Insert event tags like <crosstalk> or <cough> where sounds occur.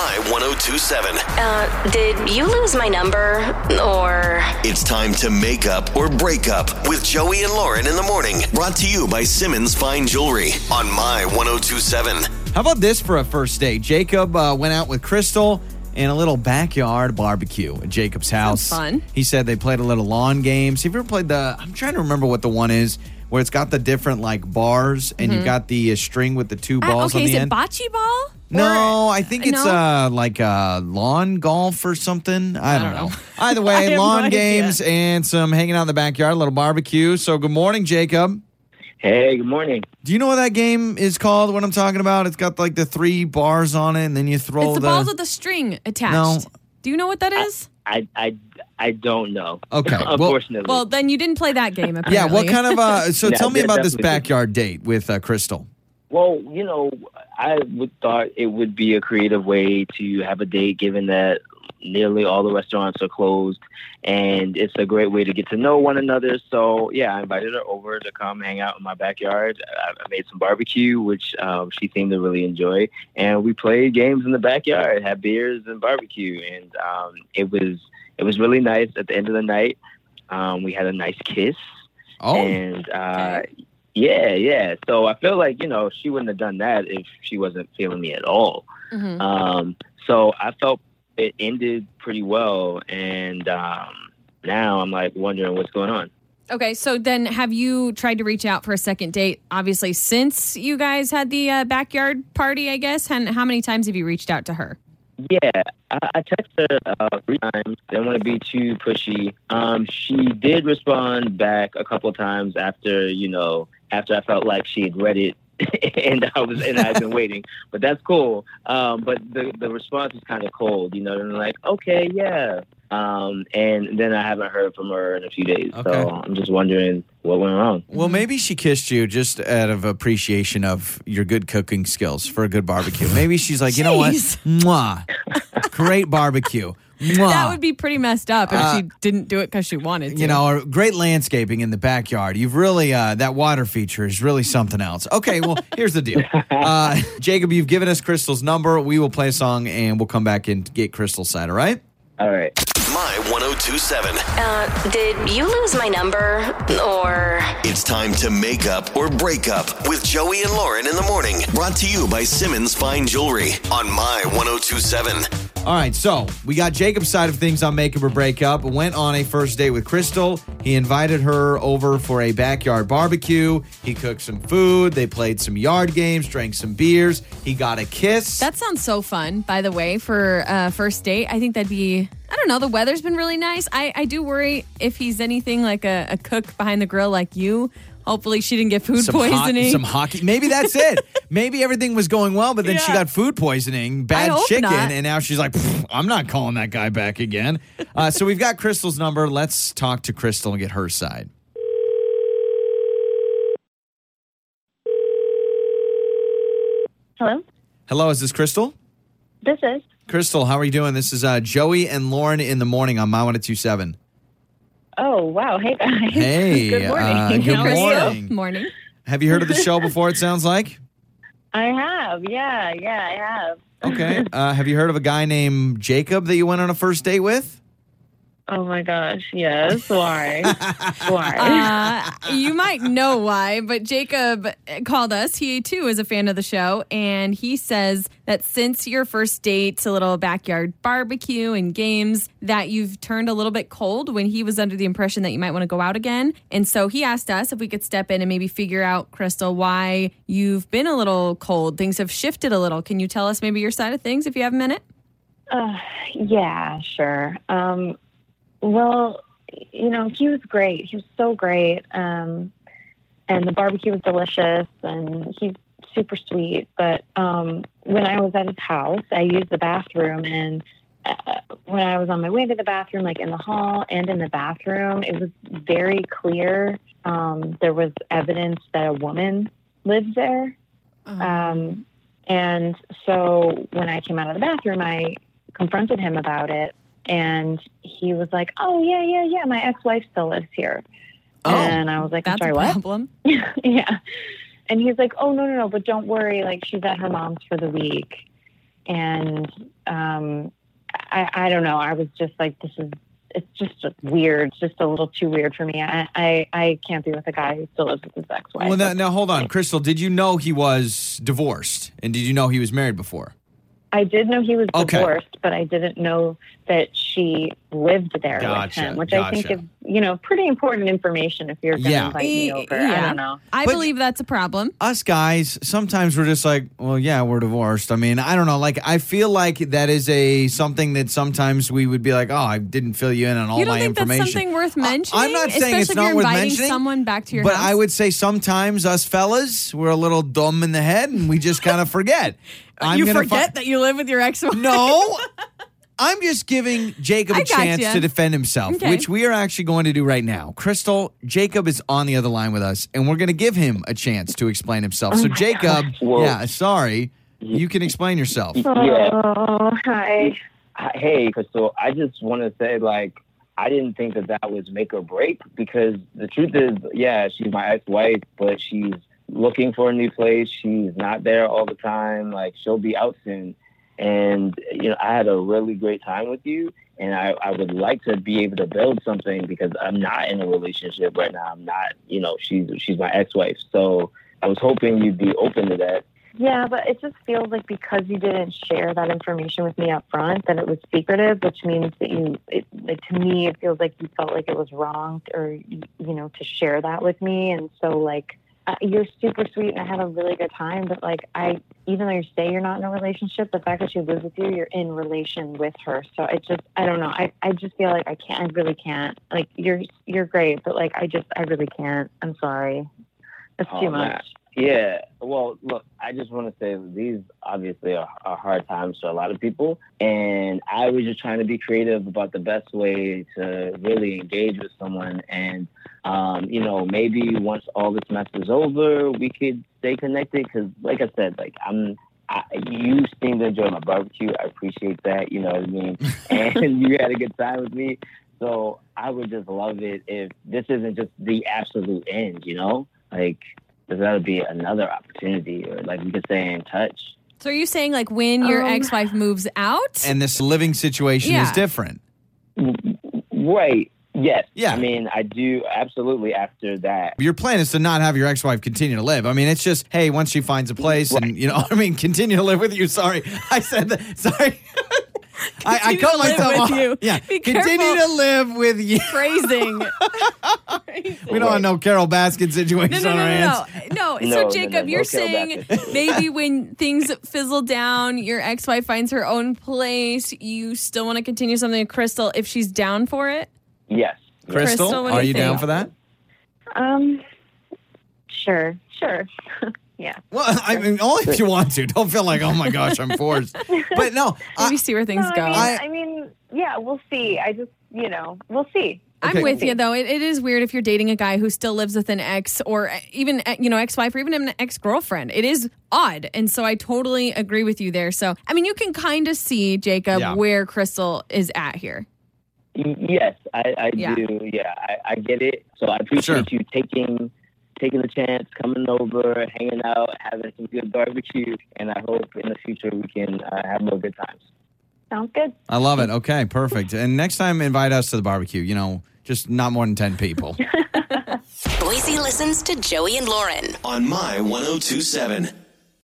My 1027. Uh, did you lose my number? Or. It's time to make up or break up with Joey and Lauren in the morning. Brought to you by Simmons Fine Jewelry on My 1027. How about this for a first date? Jacob uh, went out with Crystal in a little backyard barbecue at Jacob's house. fun. He said they played a little lawn games. Have you ever played the? I'm trying to remember what the one is where it's got the different like bars and you got the uh, string with the two Uh, balls Mm-hmm. okay, on is the it end. bocce ball? No, Or- I think it's no? uh like uh lawn golf or something. I don't, don't know. know. <laughs> Either way, have no lawn idea. games and some hanging out in the backyard, a little barbecue. So good morning, Jacob. Hey, good morning. Do you know what that game is called? What I'm talking about? It's got like the three bars on it, and then you throw It's the, balls with the string attached. No. Do you know what that is? I I I don't know. Okay, <laughs> well- Unfortunately. Well, then you didn't play that game. Apparently. Yeah, what kind of uh so <laughs> Yeah, tell me about this definitely. backyard date with uh, Crystal. Well, you know, I would thought it would be a creative way to have a date, given that nearly all the restaurants are closed, and it's a great way to get to know one another. So yeah, I invited her over to come hang out in my backyard. I, made some barbecue, which um, she seemed to really enjoy, and we played games in the backyard, had beers and barbecue, and um, it was it was really nice. At the end of the night, um, we had a nice kiss. Oh, And uh, yeah, yeah. So I feel like you know she wouldn't have done that if she wasn't feeling me at all. Mhm. Um, so I felt it ended pretty well, and um, now I'm like wondering what's going on. Okay, so then have you tried to reach out for a second date? Obviously, since you guys had the uh, backyard party, I guess. And how many times have you reached out to her? Yeah, I, I texted her uh, three times. I Didn't want to be too pushy. Um, she did respond back a couple times after you know after I felt like she had read it. <laughs> and I was and I've been waiting, but that's cool. Um, but the the response is kind of cold, you know. And like, okay, yeah. Um, and then I haven't heard from her in a few days, Okay. so I'm just wondering what went wrong. well, maybe she kissed you just out of appreciation of your good cooking skills for a good barbecue. Maybe she's like, you know what, mwah, great barbecue, <laughs> mwah. That would be pretty messed up if Uh, she didn't do it because she wanted to. you know, or great landscaping in the backyard. You've really uh, that water feature is really something else. Okay, well, <laughs> here's the deal, uh, Jacob. You've given us Crystal's number. We will play a song and we'll come back and get Crystal's side. All right. All right. My 1027. Uh, did you lose my number? Or. It's time to make up or break up with Joey and Lauren in the morning. Brought to you by Simmons Fine Jewelry on My 1027. All right, so we got Jacob's side of things on make up or break up. Went on a first date with Crystal. He invited her over for a backyard barbecue. He cooked some food. They played some yard games, drank some beers. He got a kiss. That sounds so fun, by the way, for uh, first date. I think that'd be, I don't know, the weather's been really nice. I, I do worry if he's anything like a, a cook behind the grill like you. Hopefully she didn't get food some hot- poisoning. some hockey. Maybe that's it. <laughs> Maybe everything was going well, but then she got food poisoning, bad chicken, not. and now she's like, I'm not calling that guy back again. Uh, so we've got Crystal's number. Let's talk to Crystal and get her side. Hello, Hello, is this Crystal? this is. Crystal, how are you doing? This is uh, Joey and Lauren in the morning on My 1027. Oh wow! Hey guys. <laughs> Hey, Good morning. uh, good How morning. Morning. Have you heard of the show before, it sounds like? I have. Yeah, yeah, I have. Okay. Uh, have you heard of a guy named Jacob that you went on a first date with? Oh my gosh. Yes. Why? <laughs> Why? Uh, you might know why, but Jacob called us. He too is a fan of the show, and he says that since your first date, a little backyard barbecue and games, that you've turned a little bit cold when he was under the impression that you might want to go out again. And so he asked us if we could step in and maybe figure out, Crystal, why you've been a little cold. Things have shifted a little. Can you tell us maybe your side of things if you have a minute? Uh, yeah, sure. Um, well, you know, he was great. He was so great. Um, and the barbecue was delicious, and he's super sweet. But um, when I was at his house, I used the bathroom, and uh, when I was on my way to the bathroom, like in the hall and in the bathroom, it was very clear um, there was evidence that a woman lived there. Um, and so when I came out of the bathroom, I confronted him about it. And he was like, Oh, yeah, yeah, yeah. My ex wife still lives here. Oh, and I was like, I'm That's sorry, a what? problem. <laughs> yeah. And he's like, Oh, no, no, no. But don't worry. Like, she's at her mom's for the week. And um, I, I don't know. I was just like, this is, it's just weird. It's just a little too weird for me. I, I, I can't be with a guy who still lives with his ex-wife. Well, now, now hold on, Crystal. Did you know he was divorced, and did you know he was married before? I did know he was Okay. divorced, but I didn't know that she lived there Gotcha, with him, which I think is, you know, pretty important information if you're going to Yeah. invite me over. I don't know. I But- believe that's a problem. Us guys, sometimes we're just like, well, yeah, we're divorced. I mean, I don't know. Like, I feel like that is a something that sometimes we would be like, oh, I didn't fill you in on all you don't my think that's information. something worth I- mentioning? I'm not saying especially it's not you're worth inviting mentioning, someone back to your but house. I would say sometimes us fellas, we're a little dumb in the head, and we just kind of forget. <laughs> I'm you forget fi- that you live with your ex-wife. No. <laughs> I'm just giving Jacob a chance ya. to defend himself, Okay. which we are actually going to do right now. Crystal, Jacob is on the other line with us, and we're going to give him a chance to explain himself. So, oh Jacob, yeah, sorry, you can explain yourself. Oh, hi. Hi- Hey, Crystal, I just want to say, like, I didn't think that that was make or break because the truth is, yeah, she's my ex wife, but she's looking for a new place. She's not there all the time. Like, she'll be out soon. And, you know, I had a really great time with you. And I, I would like to be able to build something because I'm not in a relationship right now. I'm not, you know, she's she's my ex wife. So I was hoping you'd be open to that. Yeah, but it just feels like because you didn't share that information with me up front, that it was secretive, which means that you, it, like to me, it feels like you felt like it was wrong, or you know, to share that with me. And so, like, uh, you're super sweet, and I had a really good time. But like, I, even though you say you're not in a relationship, the fact that she lives with you, you're in relation with her. So it just, I don't know. I, I just feel like I can't. I really can't. Like, you're, you're great, but like, I just, I really can't. I'm sorry. That's Oh, too much. Yeah. Well, look, I just want to say these obviously are, are hard times for a lot of people. And I was just trying to be creative about the best way to really engage with someone. And, um, you know, maybe once all this mess is over, we could stay connected. Because, like I said, like, I'm. I, you seem to enjoy my barbecue. I appreciate that. You know what I mean? <laughs> and you had a good time with me. So I would just love it if this isn't just the absolute end, you know? Like, there's got be another opportunity, or like we could stay in touch. So are you saying like when your Um, ex-wife moves out? And this living situation is different. Right. Yes. Yeah. I mean, I do absolutely after that. Your plan is to not have your ex-wife continue to live. I mean, it's just, hey, once she finds a place and, you know, <laughs> I mean, continue to live with you. Sorry. I said that. Sorry. <laughs> <laughs> I, I Continue cut to live myself with off. you. Yeah. Be continue careful. to live with you. Phrasing. <laughs> We don't want no Carole Baskin situation No, no, on no, our no, hands. no. No. No, So no, Jacob, no, you're no, saying maybe when things fizzle down, your ex-wife finds her own place, you still want to continue something with Crystal if she's down for it. Yes. Crystal, Crystal, what are you you down for that? Um, sure, sure. <laughs> yeah. Well, <laughs> I mean, only if you want to. Don't feel like, oh my gosh, I'm forced. <laughs> But no, Maybe I, see where things No, go. I mean, I- I, mean, yeah, we'll see. I just, you know, we'll see. Okay. I'm with you though. It, it is weird if you're dating a guy who still lives with an ex or even uh, you know ex-wife or even an ex-girlfriend. It is odd, and so I totally agree with you there. So I mean, you can kind of see Jacob Yeah. where Crystal is at here. Yes, I, I Yeah. do. Yeah, I, I get it. So I appreciate Sure. you taking taking the chance, coming over, hanging out, having some good barbecue, and I hope in the future we can uh, have more good times. Sounds good. I love it. Okay, perfect. And next time, invite us to the barbecue. You know, just not more than 10 people. <laughs> Boise listens to Joey and Lauren. On My 1027.